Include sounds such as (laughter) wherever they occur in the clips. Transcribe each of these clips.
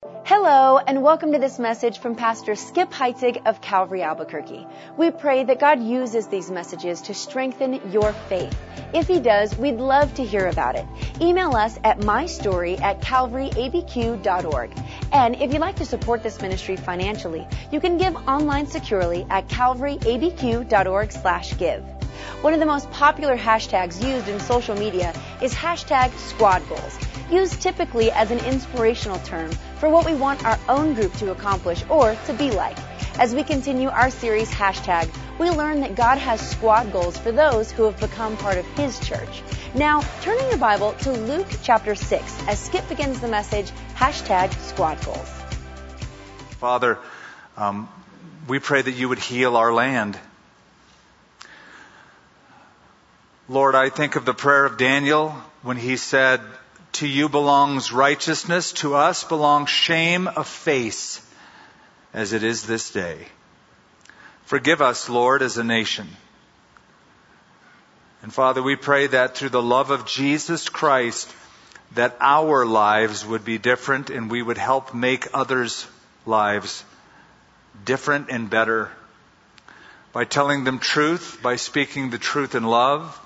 Hello, and welcome to this message from Pastor Skip Heitzig of Calvary Albuquerque. We pray that God uses these messages to strengthen your faith. If He does, we'd love to hear about it. Email us at mystory at calvaryabq.org. And if you'd like to support this ministry financially, you can give online securely at calvaryabq.org slash give. One of the most popular hashtags used in social media is hashtag squad goals, used typically as an inspirational term for what we want our own group to accomplish or to be like. As we continue our series hashtag, we learn that God has squad goals for those who have become part of His church. Now, turn in your Bible to Luke chapter 6 as Skip begins the message hashtag squad goals. Father, um, we pray that you would heal our land. Lord, I think of the prayer of Daniel when he said, To you belongs righteousness, to us belongs shame of face, as it is this day. Forgive us, Lord, as a nation. And Father, we pray that through the love of Jesus Christ, that our lives would be different and we would help make others' lives different and better by telling them truth, by speaking the truth in love,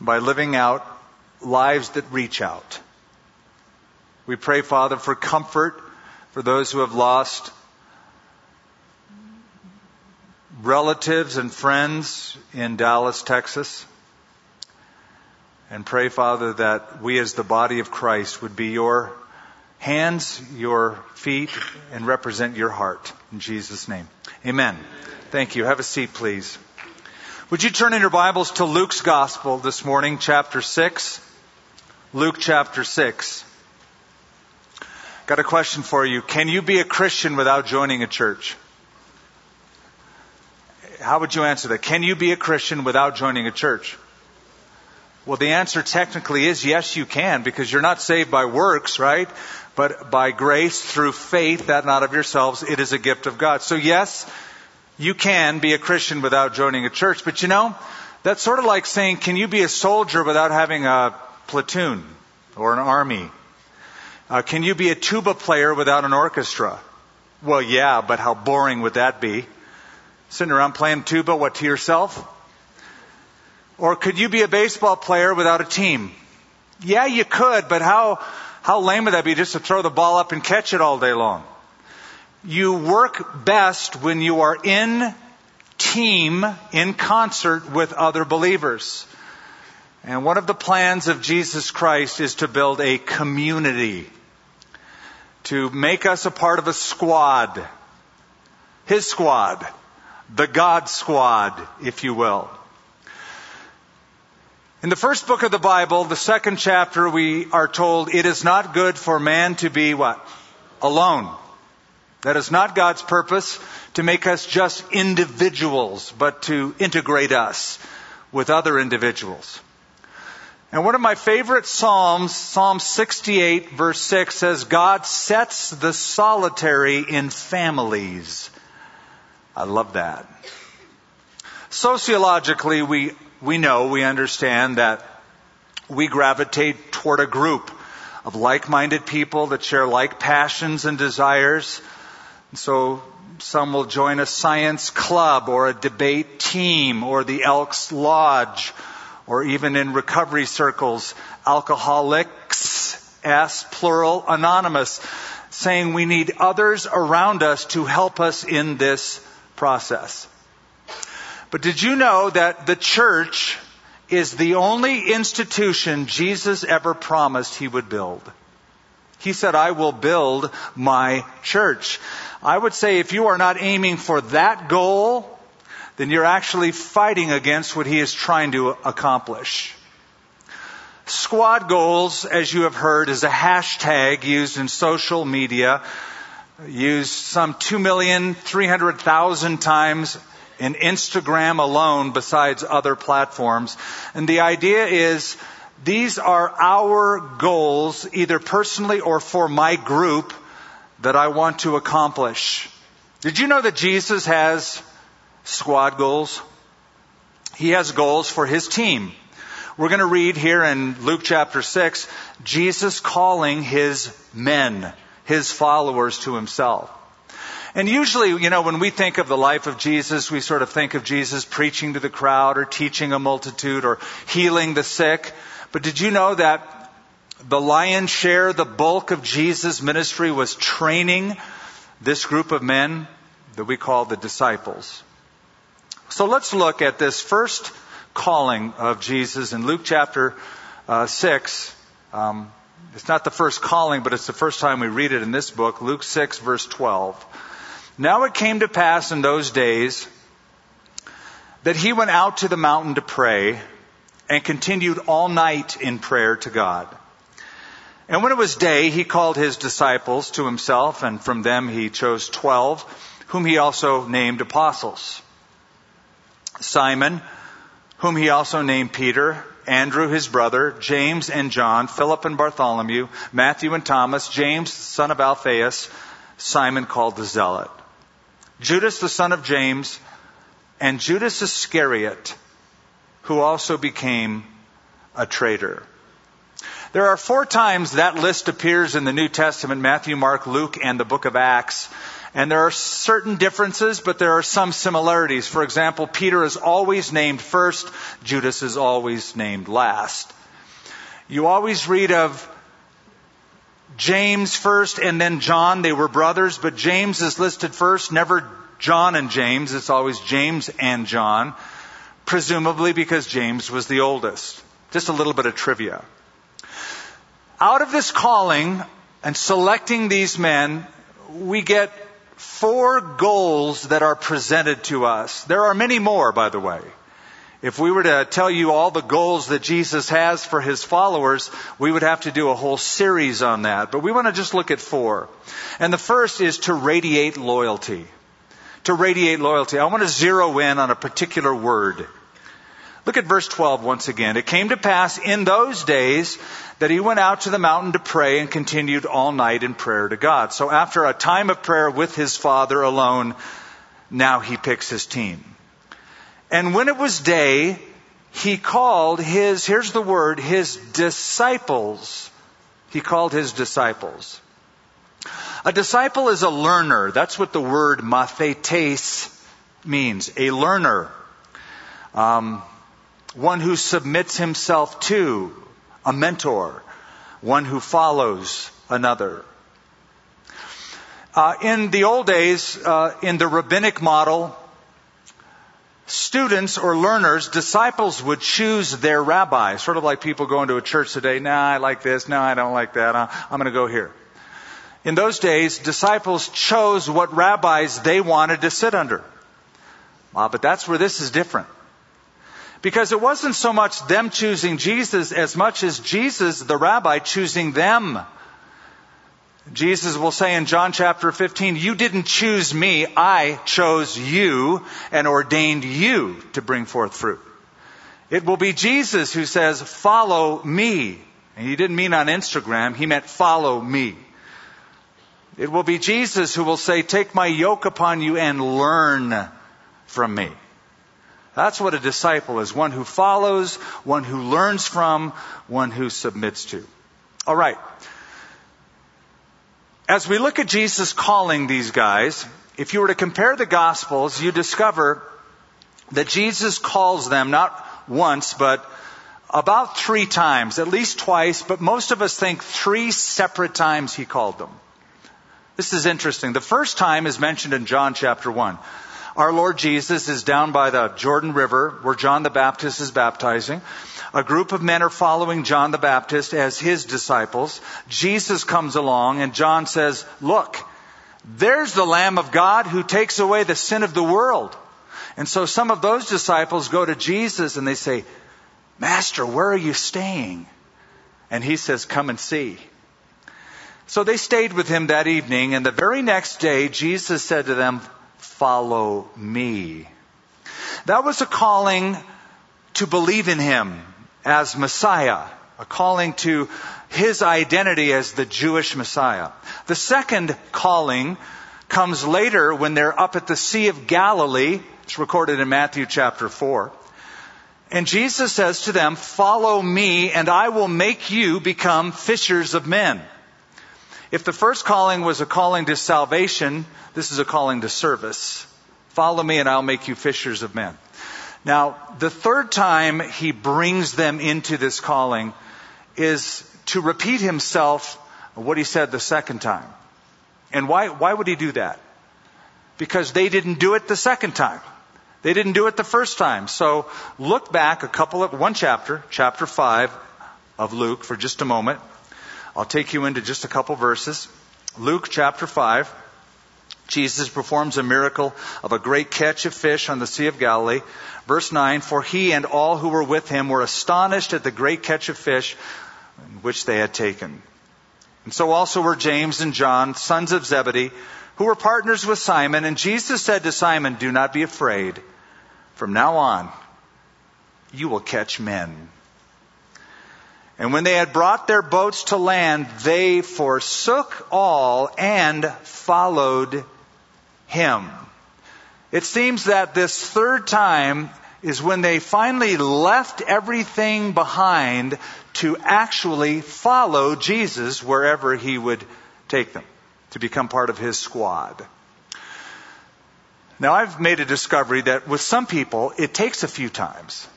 by living out lives that reach out. We pray, Father, for comfort for those who have lost relatives and friends in Dallas, Texas. And pray, Father, that we as the body of Christ would be your hands, your feet, and represent your heart. In Jesus' name. Amen. Thank you. Have a seat, please. Would you turn in your Bibles to Luke's Gospel this morning, chapter 6? Luke chapter 6. Got a question for you. Can you be a Christian without joining a church? How would you answer that? Can you be a Christian without joining a church? Well, the answer technically is yes, you can, because you're not saved by works, right? But by grace through faith, that not of yourselves, it is a gift of God. So yes, you can be a Christian without joining a church, but you know, that's sort of like saying, can you be a soldier without having a platoon or an army? Uh, can you be a tuba player without an orchestra? Well, yeah, but how boring would that be? Sitting around playing tuba, what, to yourself? Or could you be a baseball player without a team? Yeah, you could, but how, how lame would that be just to throw the ball up and catch it all day long? You work best when you are in team, in concert with other believers. And one of the plans of Jesus Christ is to build a community, to make us a part of a squad, His squad, the God squad, if you will. In the first book of the Bible, the second chapter, we are told it is not good for man to be what? Alone. That is not God's purpose to make us just individuals, but to integrate us with other individuals. And one of my favorite Psalms, Psalm 68 verse 6 says, God sets the solitary in families. I love that. Sociologically, we, we know, we understand that we gravitate toward a group of like-minded people that share like passions and desires. And So some will join a science club or a debate team or the Elks Lodge or even in recovery circles, alcoholics, S plural, anonymous, saying we need others around us to help us in this process. But did you know that the church is the only institution Jesus ever promised he would build? He said, I will build my church. I would say if you are not aiming for that goal, then you're actually fighting against what he is trying to accomplish. Squad goals, as you have heard, is a hashtag used in social media, used some 2,300,000 times in Instagram alone besides other platforms. And the idea is these are our goals, either personally or for my group, that I want to accomplish. Did you know that Jesus has squad goals? He has goals for his team. We're going to read here in Luke chapter 6, Jesus calling his men, his followers to himself. And usually, you know, when we think of the life of Jesus, we sort of think of Jesus preaching to the crowd or teaching a multitude or healing the sick. But did you know that the lion's share, the bulk of Jesus' ministry was training this group of men that we call the disciples? So let's look at this first calling of Jesus in Luke chapter uh, 6. Um, it's not the first calling, but it's the first time we read it in this book, Luke 6, verse 12. Now it came to pass in those days that he went out to the mountain to pray and continued all night in prayer to God. And when it was day, he called his disciples to himself, and from them he chose twelve, whom he also named apostles. Simon, whom he also named Peter, Andrew his brother, James and John, Philip and Bartholomew, Matthew and Thomas, James son of Alphaeus, Simon called the Zealot. Judas the son of James, and Judas Iscariot, who also became a traitor. There are four times that list appears in the New Testament Matthew, Mark, Luke, and the book of Acts. And there are certain differences, but there are some similarities. For example, Peter is always named first, Judas is always named last. You always read of James first and then John. They were brothers, but James is listed first, never John and James. It's always James and John, presumably because James was the oldest. Just a little bit of trivia. Out of this calling and selecting these men, we get four goals that are presented to us. There are many more, by the way. If we were to tell you all the goals that Jesus has for his followers, we would have to do a whole series on that. But we want to just look at four. And the first is to radiate loyalty. To radiate loyalty. I want to zero in on a particular word. Look at verse 12 once again. It came to pass in those days that he went out to the mountain to pray and continued all night in prayer to God. So after a time of prayer with his father alone, now he picks his team. And when it was day, he called his, here's the word, his disciples. He called his disciples. A disciple is a learner. That's what the word mathetes means. A learner. Um, one who submits himself to a mentor. One who follows another. Uh, in the old days, uh, in the rabbinic model, students or learners, disciples would choose their rabbi, sort of like people going to a church today. Nah, I like this. No, I don't like that. Uh, I'm going to go here. In those days, disciples chose what rabbis they wanted to sit under. Uh, but that's where this is different. Because it wasn't so much them choosing Jesus as much as Jesus, the rabbi, choosing them. Jesus will say in John chapter 15, You didn't choose me, I chose you and ordained you to bring forth fruit. It will be Jesus who says, Follow me. And he didn't mean on Instagram, he meant follow me. It will be Jesus who will say, Take my yoke upon you and learn from me. That's what a disciple is one who follows, one who learns from, one who submits to. All right. As we look at Jesus calling these guys, if you were to compare the Gospels, you discover that Jesus calls them not once, but about three times, at least twice, but most of us think three separate times he called them. This is interesting. The first time is mentioned in John chapter 1. Our Lord Jesus is down by the Jordan River where John the Baptist is baptizing. A group of men are following John the Baptist as his disciples. Jesus comes along and John says, look, there's the Lamb of God who takes away the sin of the world. And so some of those disciples go to Jesus and they say, Master, where are you staying? And he says, come and see. So they stayed with him that evening and the very next day Jesus said to them, follow me. That was a calling to believe in him as Messiah, a calling to his identity as the Jewish Messiah. The second calling comes later when they're up at the Sea of Galilee. It's recorded in Matthew chapter 4. And Jesus says to them, Follow me, and I will make you become fishers of men. If the first calling was a calling to salvation, this is a calling to service. Follow me, and I'll make you fishers of men. Now, the third time he brings them into this calling is to repeat himself what he said the second time. And why, why would he do that? Because they didn't do it the second time. They didn't do it the first time. So look back a couple of, one chapter, chapter 5 of Luke for just a moment. I'll take you into just a couple verses. Luke chapter 5. Jesus performs a miracle of a great catch of fish on the Sea of Galilee. Verse 9, for he and all who were with him were astonished at the great catch of fish which they had taken. And so also were James and John, sons of Zebedee, who were partners with Simon. And Jesus said to Simon, Do not be afraid. From now on, you will catch men. And when they had brought their boats to land, they forsook all and followed him. It seems that this third time is when they finally left everything behind to actually follow Jesus wherever he would take them to become part of his squad. Now, I've made a discovery that with some people, it takes a few times.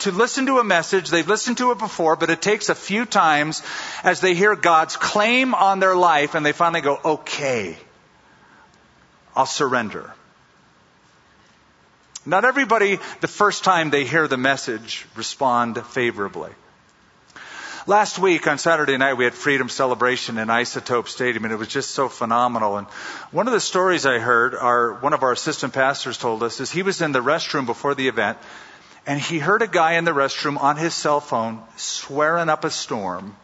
To listen to a message, they've listened to it before, but it takes a few times as they hear God's claim on their life and they finally go, okay, I'll surrender. Not everybody, the first time they hear the message, respond favorably. Last week on Saturday night, we had Freedom Celebration in Isotope Stadium, and it was just so phenomenal. And one of the stories I heard, our, one of our assistant pastors told us, is he was in the restroom before the event, and he heard a guy in the restroom on his cell phone swearing up a storm.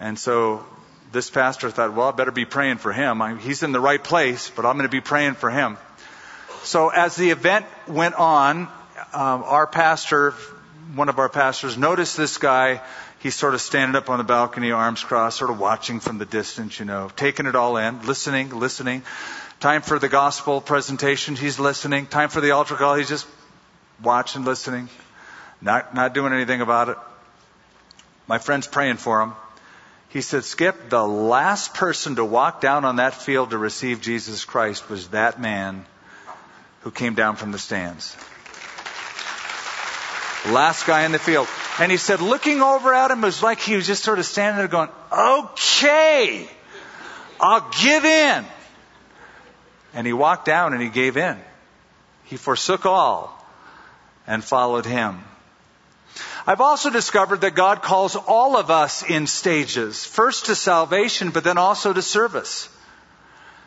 And so this pastor thought, well, I better be praying for him. I, he's in the right place, but I'm going to be praying for him. So as the event went on, um, our pastor one of our pastors noticed this guy. He's sort of standing up on the balcony, arms crossed, sort of watching from the distance, you know, taking it all in, listening, listening. Time for the gospel presentation, he's listening. Time for the altar call, he's just watching, listening, not, not doing anything about it. My friend's praying for him. He said, Skip, the last person to walk down on that field to receive Jesus Christ was that man who came down from the stands. Last guy in the field. And he said, looking over at him, was like he was just sort of standing there going, okay, I'll give in. And he walked down and he gave in. He forsook all and followed him. I've also discovered that God calls all of us in stages. First to salvation, but then also to service.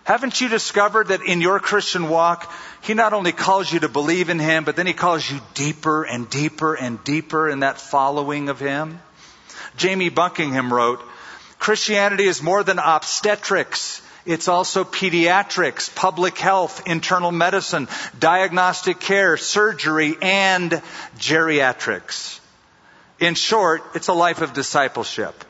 Haven't you discovered that in your Christian walk, He not only calls you to believe in Him, but then He calls you deeper and deeper and deeper in that following of Him? Jamie Buckingham wrote, Christianity is more than obstetrics. It's also pediatrics, public health, internal medicine, diagnostic care, surgery, and geriatrics. In short, it's a life of discipleship.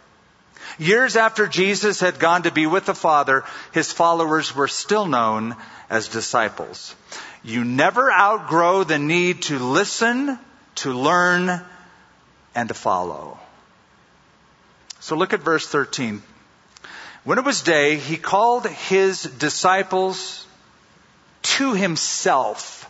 Years after Jesus had gone to be with the Father, his followers were still known as disciples. You never outgrow the need to listen, to learn, and to follow. So look at verse 13. When it was day, he called his disciples to himself.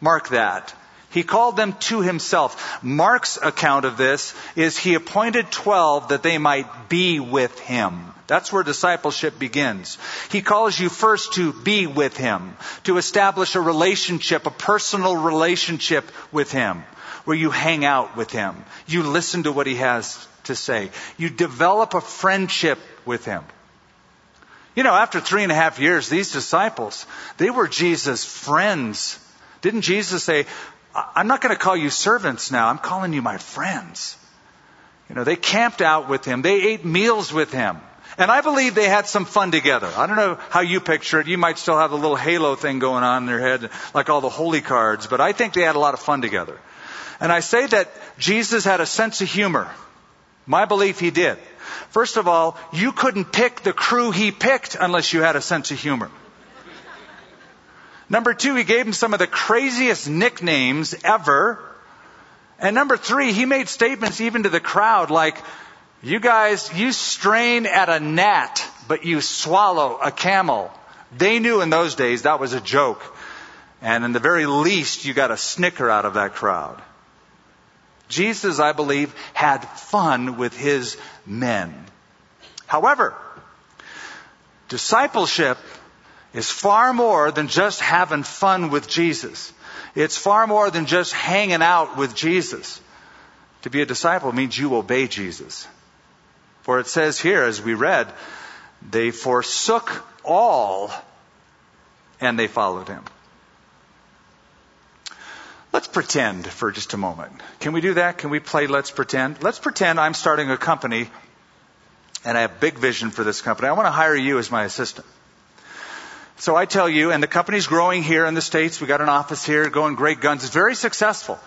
Mark that. He called them to himself. Mark's account of this is he appointed 12 that they might be with him. That's where discipleship begins. He calls you first to be with him, to establish a relationship, a personal relationship with him, where you hang out with him. You listen to what he has to say. You develop a friendship with him. You know, after three and a half years, these disciples, they were Jesus' friends. Didn't Jesus say, I'm not going to call you servants now. I'm calling you my friends. You know, they camped out with him. They ate meals with him. And I believe they had some fun together. I don't know how you picture it. You might still have the little halo thing going on in their head, like all the holy cards, but I think they had a lot of fun together. And I say that Jesus had a sense of humor. My belief he did. First of all, you couldn't pick the crew he picked unless you had a sense of humor. Number two, he gave him some of the craziest nicknames ever. And number three, he made statements even to the crowd like, you guys, you strain at a gnat, but you swallow a camel. They knew in those days that was a joke. And in the very least, you got a snicker out of that crowd. Jesus, I believe, had fun with his men. However, discipleship is far more than just having fun with Jesus. It's far more than just hanging out with Jesus. To be a disciple means you obey Jesus. For it says here, as we read, they forsook all and they followed him. Let's pretend for just a moment. Can we do that? Can we play Let's Pretend? Let's pretend I'm starting a company and I have big vision for this company. I want to hire you as my assistant. So I tell you, and the company's growing here in the States. We got an office here going great guns. It's very successful.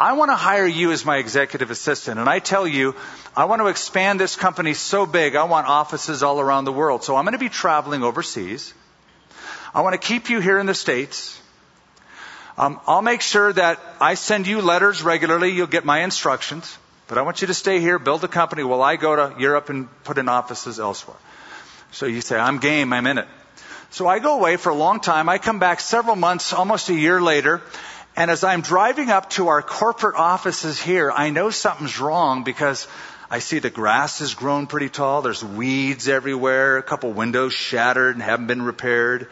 I want to hire you as my executive assistant. And I tell you, I want to expand this company so big, I want offices all around the world. So I'm going to be traveling overseas. I want to keep you here in the States. Um, I'll make sure that I send you letters regularly. You'll get my instructions. But I want you to stay here, build a company while I go to Europe and put in offices elsewhere. So you say, I'm game, I'm in it. So I go away for a long time. I come back several months, almost a year later, and as I'm driving up to our corporate offices here, I know something's wrong because I see the grass has grown pretty tall. There's weeds everywhere. A couple windows shattered and haven't been repaired.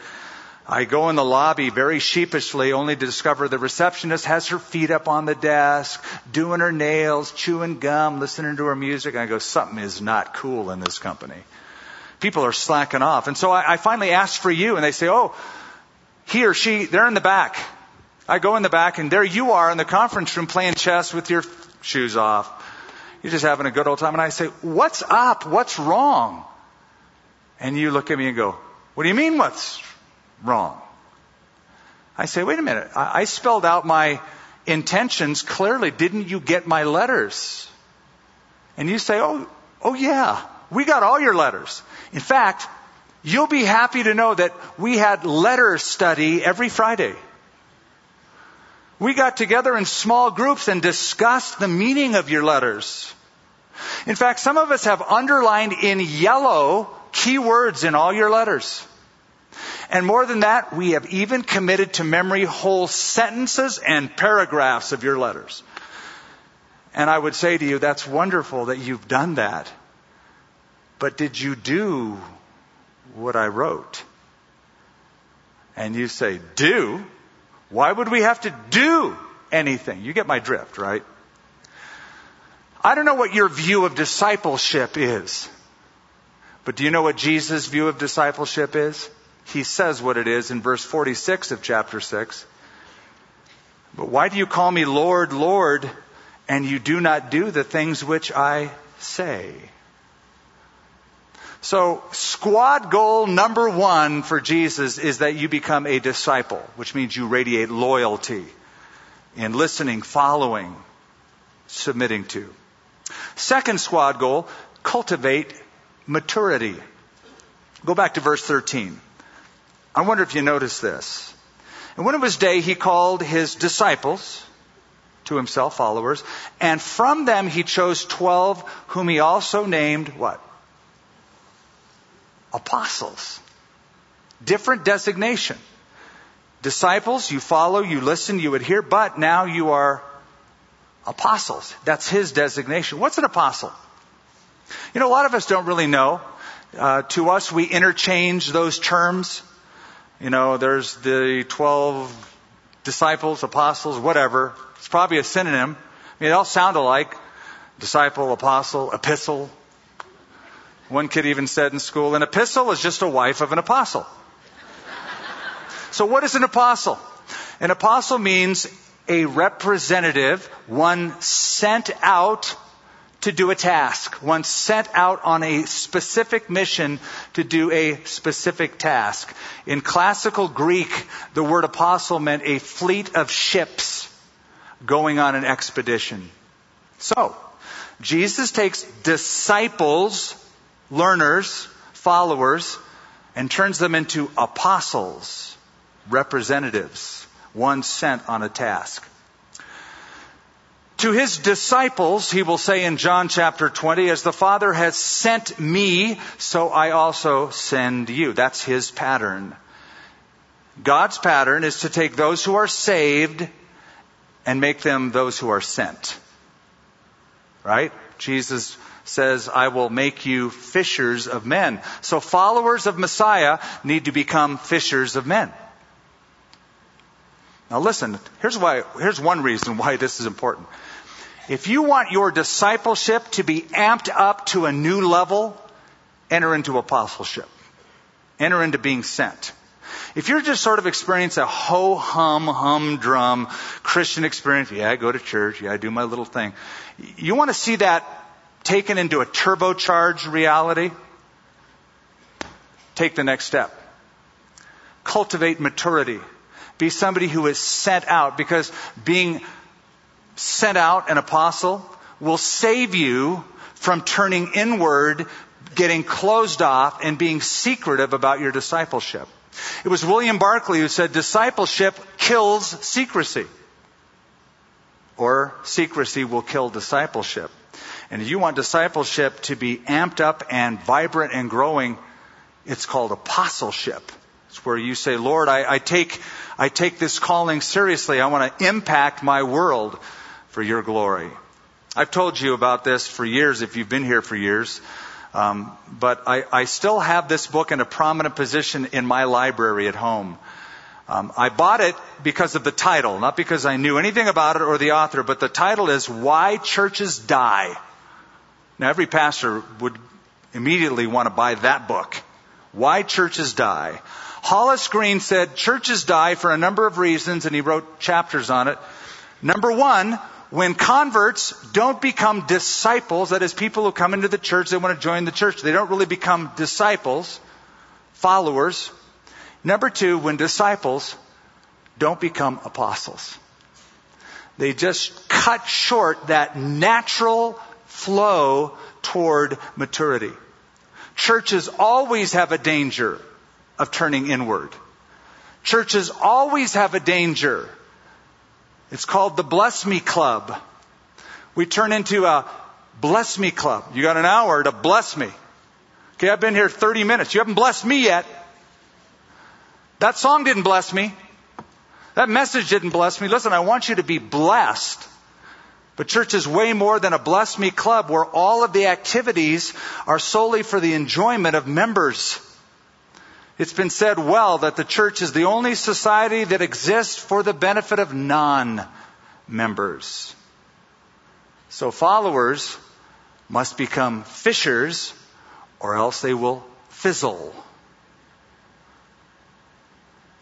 I go in the lobby very sheepishly only to discover the receptionist has her feet up on the desk, doing her nails, chewing gum, listening to her music. And I go, something is not cool in this company people are slacking off. And so I, I finally ask for you, and they say, oh, he or she, they're in the back. I go in the back, and there you are in the conference room playing chess with your shoes off. You're just having a good old time. And I say, what's up? What's wrong? And you look at me and go, what do you mean what's wrong? I say, wait a minute. I, I spelled out my intentions clearly. Didn't you get my letters? And you say, oh, oh yeah. We got all your letters. In fact, you'll be happy to know that we had letter study every Friday. We got together in small groups and discussed the meaning of your letters. In fact, some of us have underlined in yellow key words in all your letters. And more than that, we have even committed to memory whole sentences and paragraphs of your letters. And I would say to you, that's wonderful that you've done that. But did you do what I wrote? And you say, do? Why would we have to do anything? You get my drift, right? I don't know what your view of discipleship is. But do you know what Jesus' view of discipleship is? He says what it is in verse 46 of chapter 6. But why do you call me Lord, Lord, and you do not do the things which I say? So, squad goal number one for Jesus is that you become a disciple, which means you radiate loyalty in listening, following, submitting to. Second squad goal, cultivate maturity. Go back to verse 13. I wonder if you notice this. And when it was day, he called his disciples to himself, followers, and from them he chose twelve, whom he also named what? apostles. Different designation. Disciples, you follow, you listen, you adhere, but now you are apostles. That's his designation. What's an apostle? You know, a lot of us don't really know. Uh, to us, we interchange those terms. You know, there's the 12 disciples, apostles, whatever. It's probably a synonym. I mean, they all sound alike. Disciple, apostle, epistle, one kid even said in school, an epistle is just a wife of an apostle. so what is an apostle? An apostle means a representative, one sent out to do a task, one sent out on a specific mission to do a specific task. In classical Greek, the word apostle meant a fleet of ships going on an expedition. So, Jesus takes disciples learners, followers, and turns them into apostles, representatives, one sent on a task. To his disciples, he will say in John chapter 20, as the Father has sent me, so I also send you. That's his pattern. God's pattern is to take those who are saved and make them those who are sent. Right? Jesus says, I will make you fishers of men. So followers of Messiah need to become fishers of men. Now listen, here's why, here's one reason why this is important. If you want your discipleship to be amped up to a new level, enter into apostleship. Enter into being sent. If you're just sort of experiencing a ho hum humdrum Christian experience, yeah, I go to church, yeah, I do my little thing. You want to see that taken into a turbocharged reality? Take the next step. Cultivate maturity. Be somebody who is sent out because being sent out an apostle will save you from turning inward, getting closed off, and being secretive about your discipleship. It was William Barclay who said discipleship kills secrecy. Or secrecy will kill discipleship. And if you want discipleship to be amped up and vibrant and growing, it's called apostleship. It's where you say, Lord, I, I take, I take this calling seriously. I want to impact my world for your glory. I've told you about this for years if you've been here for years. Um, but I, I, still have this book in a prominent position in my library at home. Um, I bought it because of the title, not because I knew anything about it or the author, but the title is Why Churches Die. Now, every pastor would immediately want to buy that book. Why Churches Die. Hollis Green said churches die for a number of reasons, and he wrote chapters on it. Number one, when converts don't become disciples, that is, people who come into the church, they want to join the church, they don't really become disciples, followers. Number two, when disciples don't become apostles. They just cut short that natural flow toward maturity. Churches always have a danger of turning inward. Churches always have a danger it's called the Bless Me Club. We turn into a Bless Me Club. You got an hour to bless me. Okay, I've been here 30 minutes. You haven't blessed me yet. That song didn't bless me. That message didn't bless me. Listen, I want you to be blessed. But church is way more than a bless me club where all of the activities are solely for the enjoyment of members. It's been said well that the church is the only society that exists for the benefit of non members. So followers must become fishers or else they will fizzle.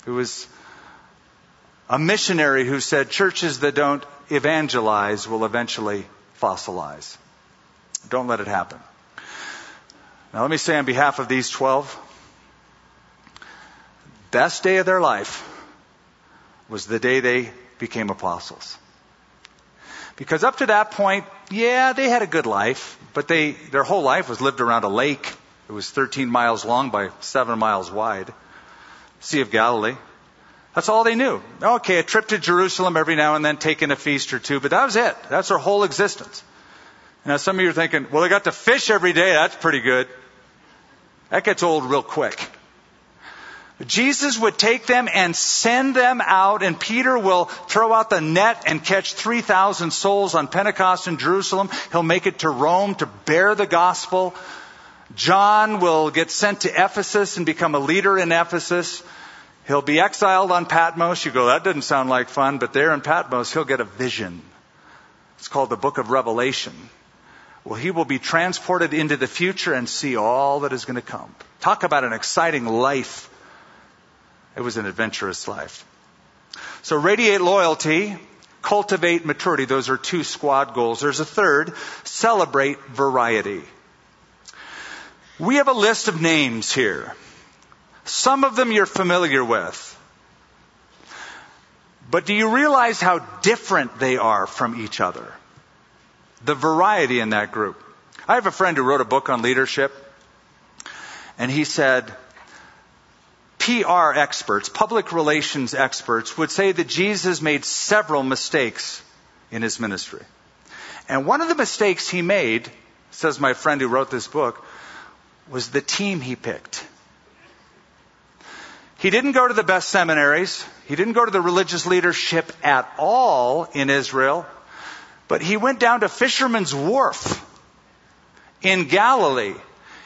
It was a missionary who said churches that don't evangelize will eventually fossilize. Don't let it happen. Now let me say on behalf of these 12, best day of their life was the day they became apostles. Because up to that point, yeah, they had a good life, but they, their whole life was lived around a lake. It was 13 miles long by 7 miles wide. Sea of Galilee. That's all they knew. Okay, a trip to Jerusalem every now and then, taking a feast or two, but that was it. That's their whole existence. Now some of you are thinking, well, they got to fish every day. That's pretty good. That gets old real quick. Jesus would take them and send them out, and Peter will throw out the net and catch 3,000 souls on Pentecost in Jerusalem. He'll make it to Rome to bear the gospel. John will get sent to Ephesus and become a leader in Ephesus. He'll be exiled on Patmos. You go, that doesn't sound like fun, but there in Patmos, he'll get a vision. It's called the book of Revelation. Well, he will be transported into the future and see all that is going to come. Talk about an exciting life it was an adventurous life. So radiate loyalty, cultivate maturity. Those are two squad goals. There's a third, celebrate variety. We have a list of names here. Some of them you're familiar with. But do you realize how different they are from each other? The variety in that group. I have a friend who wrote a book on leadership, and he said, PR experts, public relations experts, would say that Jesus made several mistakes in his ministry. And one of the mistakes he made, says my friend who wrote this book, was the team he picked. He didn't go to the best seminaries. He didn't go to the religious leadership at all in Israel. But he went down to Fisherman's Wharf in Galilee.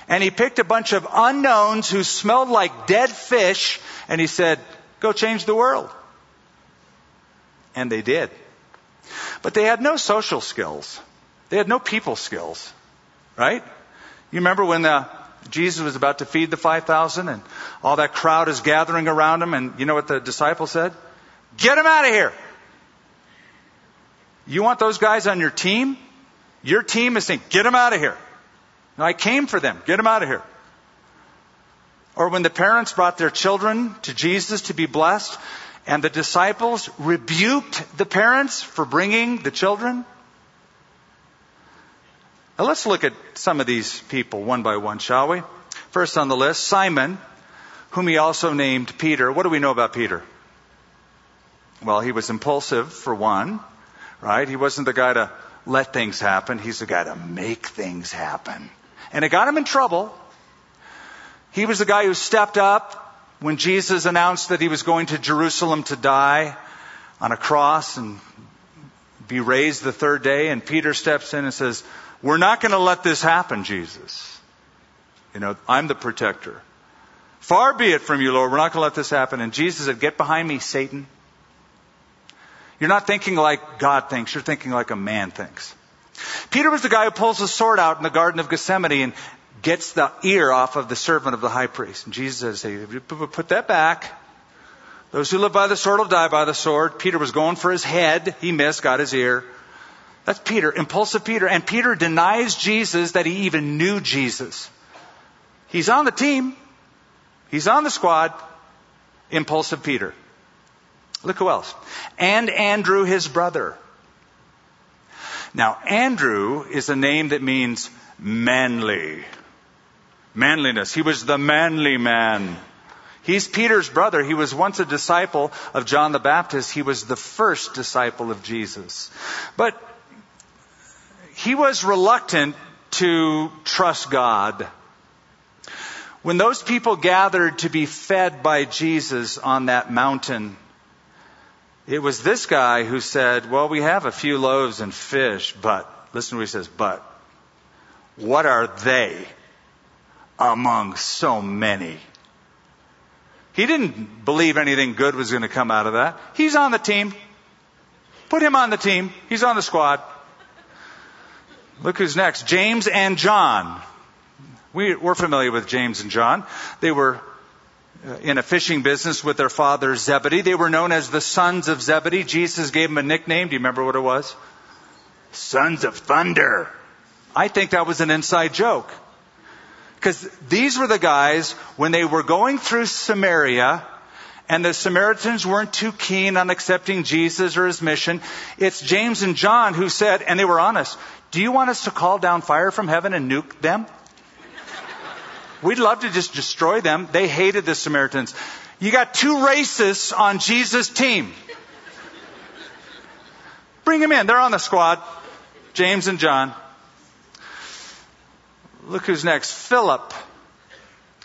And he picked a bunch of unknowns who smelled like dead fish. And he said, go change the world. And they did. But they had no social skills. They had no people skills. Right? You remember when the Jesus was about to feed the 5,000 and all that crowd is gathering around him and you know what the disciple said? Get him out of here! You want those guys on your team? Your team is saying, get them out of here. I came for them. Get them out of here. Or when the parents brought their children to Jesus to be blessed and the disciples rebuked the parents for bringing the children. Now let's look at some of these people one by one, shall we? First on the list, Simon, whom he also named Peter. What do we know about Peter? Well, he was impulsive, for one, right? He wasn't the guy to let things happen. He's the guy to make things happen. And it got him in trouble. He was the guy who stepped up when Jesus announced that he was going to Jerusalem to die on a cross and be raised the third day. And Peter steps in and says, we're not going to let this happen, Jesus. You know, I'm the protector. Far be it from you, Lord. We're not going to let this happen. And Jesus said, Get behind me, Satan. You're not thinking like God thinks. You're thinking like a man thinks. Peter was the guy who pulls the sword out in the Garden of Gethsemane and gets the ear off of the servant of the high priest. And Jesus says, put that back. Those who live by the sword will die by the sword. Peter was going for his head. He missed, got his ear. That's Peter, impulsive Peter. And Peter denies Jesus that he even knew Jesus. He's on the team. He's on the squad. Impulsive Peter. Look who else. And Andrew, his brother. Now, Andrew is a name that means manly. Manliness. He was the manly man. He's Peter's brother. He was once a disciple of John the Baptist. He was the first disciple of Jesus. But he was reluctant to trust God. When those people gathered to be fed by Jesus on that mountain, it was this guy who said, Well, we have a few loaves and fish, but, listen to what he says, but, what are they among so many? He didn't believe anything good was going to come out of that. He's on the team. Put him on the team. He's on the squad. Look who's next. James and John. We, are familiar with James and John. They were in a fishing business with their father Zebedee. They were known as the sons of Zebedee. Jesus gave them a nickname. Do you remember what it was? Sons of Thunder. I think that was an inside joke. Because these were the guys, when they were going through Samaria, and the Samaritans weren't too keen on accepting Jesus or his mission, it's James and John who said, and they were honest, do you want us to call down fire from heaven and nuke them? We'd love to just destroy them. They hated the Samaritans. You got two racists on Jesus' team. Bring them in. They're on the squad. James and John. Look who's next. Philip.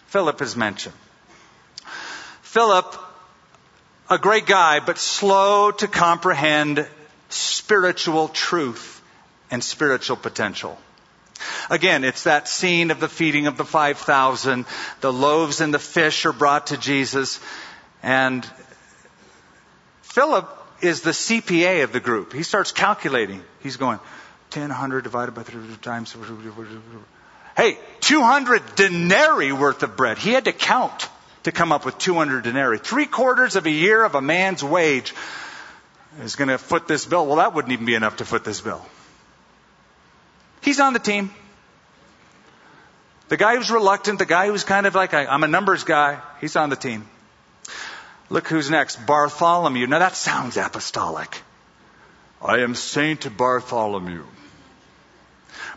Philip is mentioned. Philip, a great guy, but slow to comprehend spiritual truth and spiritual potential. Again, it's that scene of the feeding of the 5,000. The loaves and the fish are brought to Jesus. And Philip is the CPA of the group. He starts calculating. He's going, 1000 divided by 3 times. Hey, 200 denarii worth of bread. He had to count to come up with 200 denarii. Three quarters of a year of a man's wage is going to foot this bill. Well, that wouldn't even be enough to foot this bill. He's on the team. The guy who's reluctant, the guy who's kind of like, I'm a numbers guy, he's on the team. Look who's next. Bartholomew. Now that sounds apostolic. I am Saint Bartholomew.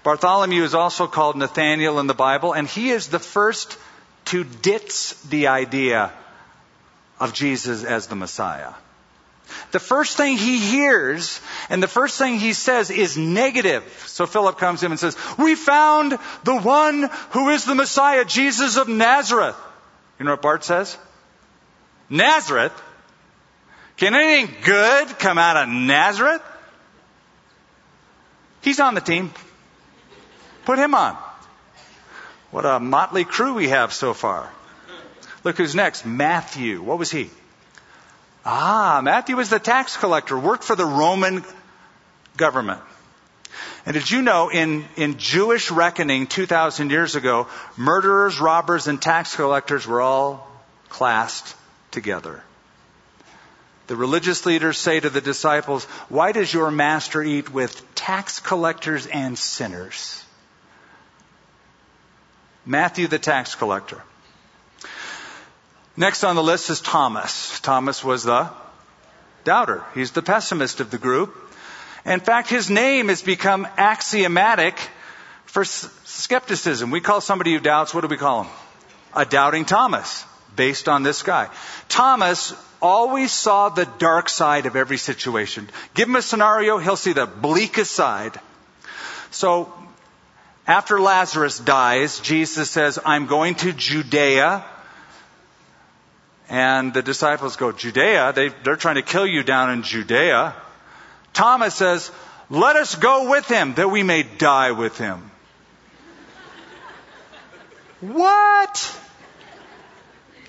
Bartholomew is also called Nathaniel in the Bible, and he is the first to ditch the idea of Jesus as the Messiah. The first thing he hears and the first thing he says is negative. So Philip comes to him and says, We found the one who is the Messiah, Jesus of Nazareth. You know what Bart says? Nazareth? Can anything good come out of Nazareth? He's on the team. Put him on. What a motley crew we have so far. Look who's next. Matthew. What was he? Ah, Matthew was the tax collector, worked for the Roman government. And did you know in, in Jewish reckoning 2,000 years ago, murderers, robbers, and tax collectors were all classed together? The religious leaders say to the disciples, Why does your master eat with tax collectors and sinners? Matthew the tax collector. Next on the list is Thomas. Thomas was the doubter. He's the pessimist of the group. In fact, his name has become axiomatic for skepticism. We call somebody who doubts, what do we call him? A doubting Thomas, based on this guy. Thomas always saw the dark side of every situation. Give him a scenario, he'll see the bleakest side. So, after Lazarus dies, Jesus says, I'm going to Judea. And the disciples go, Judea? They, they're trying to kill you down in Judea. Thomas says, Let us go with him that we may die with him. what?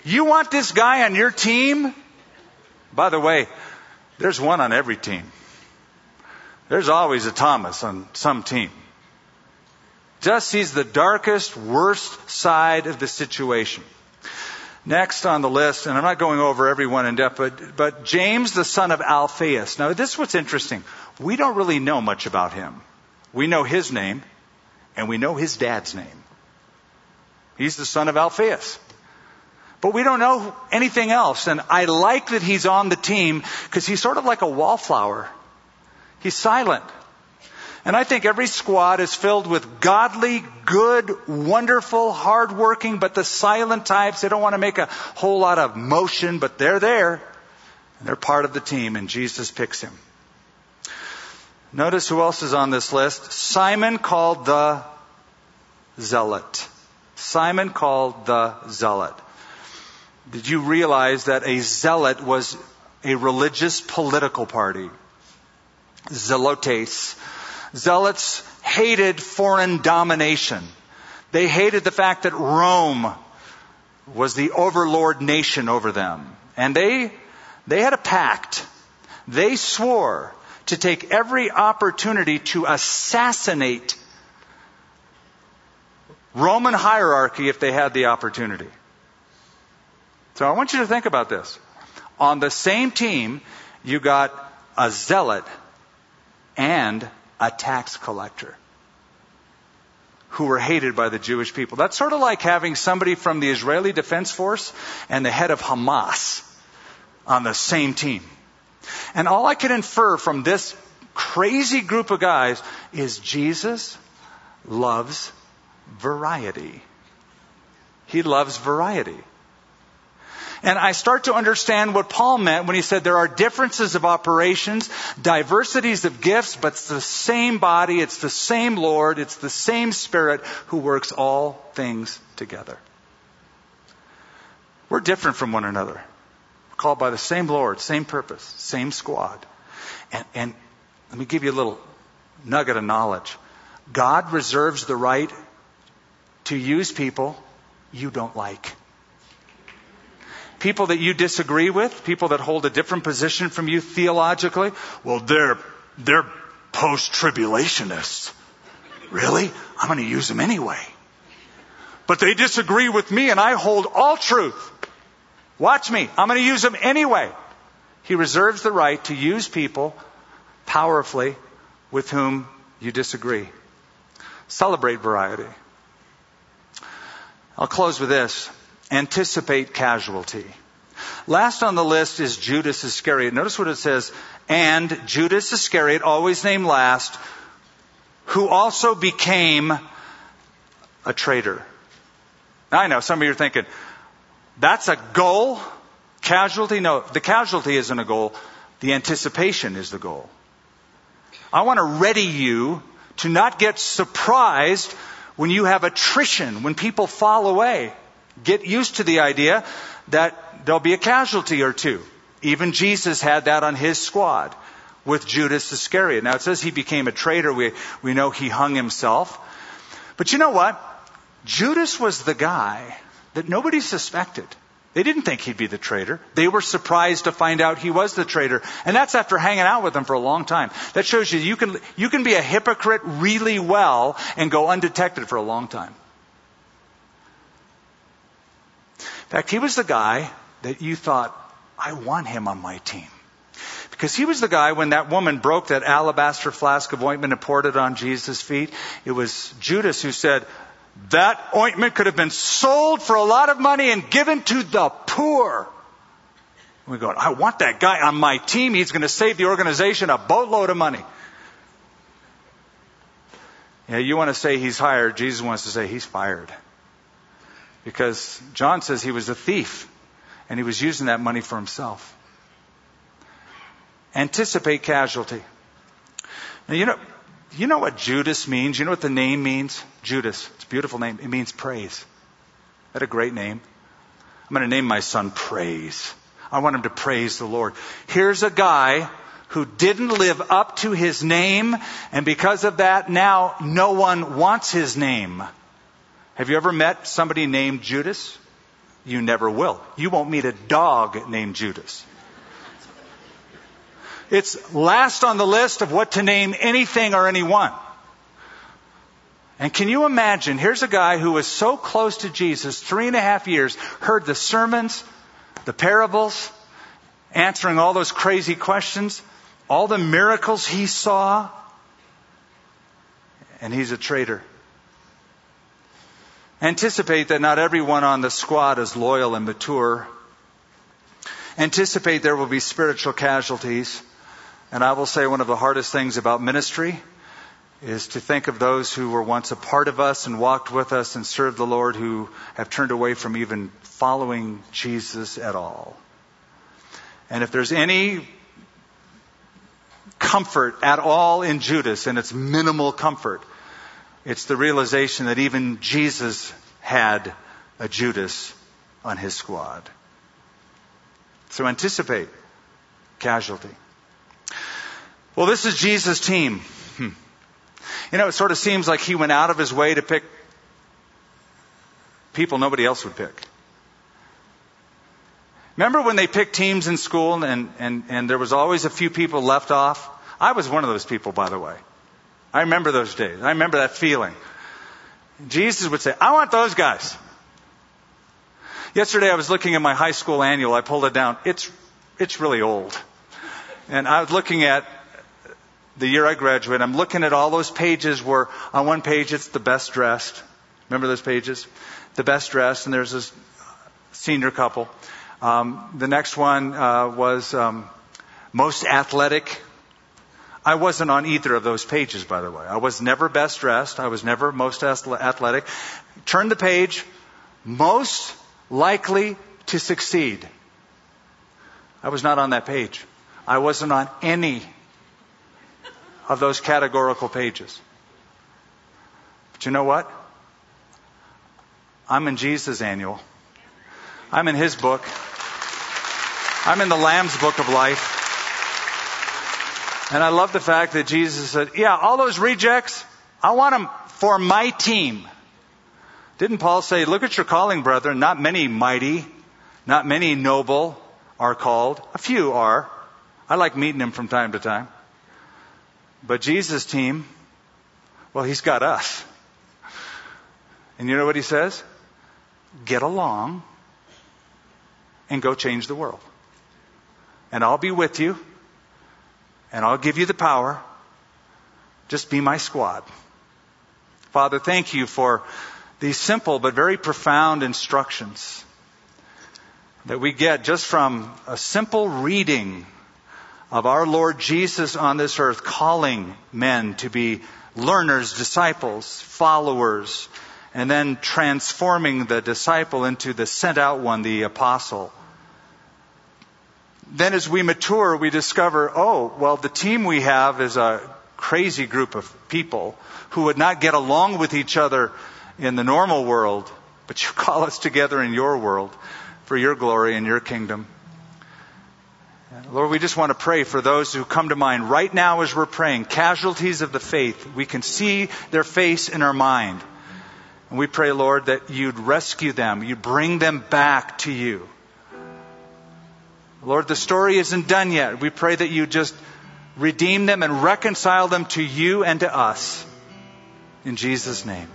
You want this guy on your team? By the way, there's one on every team. There's always a Thomas on some team. Just sees the darkest, worst side of the situation. Next on the list, and I'm not going over everyone in depth, but, but James, the son of Alphaeus. Now, this is what's interesting. We don't really know much about him. We know his name, and we know his dad's name. He's the son of Alphaeus. But we don't know anything else. And I like that he's on the team because he's sort of like a wallflower. He's silent. And I think every squad is filled with godly, good, wonderful, hardworking, but the silent types, they don't want to make a whole lot of motion, but they're there. And they're part of the team, and Jesus picks him. Notice who else is on this list. Simon called the zealot. Simon called the zealot. Did you realize that a zealot was a religious political party? Zelotes Zealots hated foreign domination. They hated the fact that Rome was the overlord nation over them. And they, they had a pact. They swore to take every opportunity to assassinate Roman hierarchy if they had the opportunity. So I want you to think about this. On the same team, you got a zealot and a tax collector who were hated by the Jewish people. That's sort of like having somebody from the Israeli Defense Force and the head of Hamas on the same team. And all I can infer from this crazy group of guys is Jesus loves variety. He loves variety. And I start to understand what Paul meant when he said there are differences of operations, diversities of gifts, but it's the same body, it's the same Lord, it's the same Spirit who works all things together. We're different from one another. We're called by the same Lord, same purpose, same squad. And, and let me give you a little nugget of knowledge. God reserves the right to use people you don't like people that you disagree with, people that hold a different position from you theologically, well, they're, they're post-tribulationists. Really? I'm going to use them anyway. But they disagree with me and I hold all truth. Watch me. I'm going to use them anyway. He reserves the right to use people powerfully with whom you disagree. Celebrate variety. I'll close with this anticipate casualty. Last on the list is Judas Iscariot. Notice what it says. And Judas Iscariot, always named last, who also became a traitor. Now, I know some of you are thinking, that's a goal? Casualty? No, the casualty isn't a goal. The anticipation is the goal. I want to ready you to not get surprised when you have attrition, when people fall away. Get used to the idea that there'll be a casualty or two. Even Jesus had that on his squad with Judas Iscariot. Now it says he became a traitor. We, we know he hung himself. But you know what? Judas was the guy that nobody suspected. They didn't think he'd be the traitor. They were surprised to find out he was the traitor. And that's after hanging out with him for a long time. That shows you you can, you can be a hypocrite really well and go undetected for a long time. In fact, he was the guy that you thought, I want him on my team. Because he was the guy when that woman broke that alabaster flask of ointment and poured it on Jesus' feet. It was Judas who said, that ointment could have been sold for a lot of money and given to the poor. And We go, I want that guy on my team. He's going to save the organization a boatload of money. Yeah, you want to say he's hired. Jesus wants to say he's fired. Because John says he was a thief and he was using that money for himself. Anticipate casualty. Now, you know, you know what Judas means? You know what the name means? Judas. It's a beautiful name. It means praise. That a great name. I'm going to name my son Praise. I want him to praise the Lord. Here's a guy who didn't live up to his name, and because of that, now no one wants his name. Have you ever met somebody named Judas? You never will. You won't meet a dog named Judas. It's last on the list of what to name anything or anyone. And can you imagine? Here's a guy who was so close to Jesus, three and a half years, heard the sermons, the parables, answering all those crazy questions, all the miracles he saw, and he's a traitor. Anticipate that not everyone on the squad is loyal and mature. Anticipate there will be spiritual casualties. And I will say one of the hardest things about ministry is to think of those who were once a part of us and walked with us and served the Lord who have turned away from even following Jesus at all. And if there's any comfort at all in Judas, and it's minimal comfort, it's the realization that even Jesus had a Judas on his squad. So anticipate casualty. Well, this is Jesus' team. Hmm. You know, it sort of seems like he went out of his way to pick people nobody else would pick. Remember when they picked teams in school and, and, and there was always a few people left off? I was one of those people, by the way. I remember those days. I remember that feeling. Jesus would say, I want those guys. Yesterday I was looking at my high school annual. I pulled it down. It's, it's really old. And I was looking at the year I graduated, I'm looking at all those pages where on one page it's the best dressed. Remember those pages? The best dressed, and there's this senior couple. Um, the next one uh, was um, most athletic. I wasn't on either of those pages, by the way. I was never best dressed. I was never most athletic. Turn the page. Most likely to succeed. I was not on that page. I wasn't on any of those categorical pages. But you know what? I'm in Jesus' annual. I'm in his book. I'm in the Lamb's book of life. And I love the fact that Jesus said, yeah, all those rejects, I want them for my team. Didn't Paul say, look at your calling, brethren, not many mighty, not many noble are called. A few are. I like meeting them from time to time. But Jesus' team, well, he's got us. And you know what he says? Get along and go change the world. And I'll be with you and I'll give you the power. Just be my squad. Father, thank you for these simple but very profound instructions that we get just from a simple reading of our Lord Jesus on this earth calling men to be learners, disciples, followers, and then transforming the disciple into the sent out one, the apostle. Then as we mature, we discover, oh, well, the team we have is a crazy group of people who would not get along with each other in the normal world, but you (laughs) call us together in your world for your glory and your kingdom. Lord, we just want to pray for those who come to mind right now as we're praying, casualties of the faith. We can see their face in our mind. And we pray, Lord, that you'd rescue them, you'd bring them back to you. Lord, the story isn't done yet. We pray that you just redeem them and reconcile them to you and to us. In Jesus' name,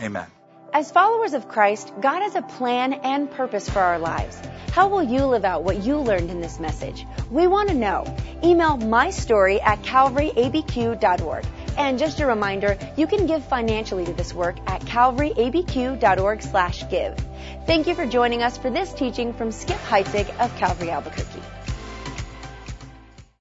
amen. As followers of Christ, God has a plan and purpose for our lives. How will you live out what you learned in this message? We want to know. Email my story at calvaryabq.org. And just a reminder, you can give financially to this work at calvaryabq.org slash give. Thank you for joining us for this teaching from Skip Heitzig of Calvary Albuquerque.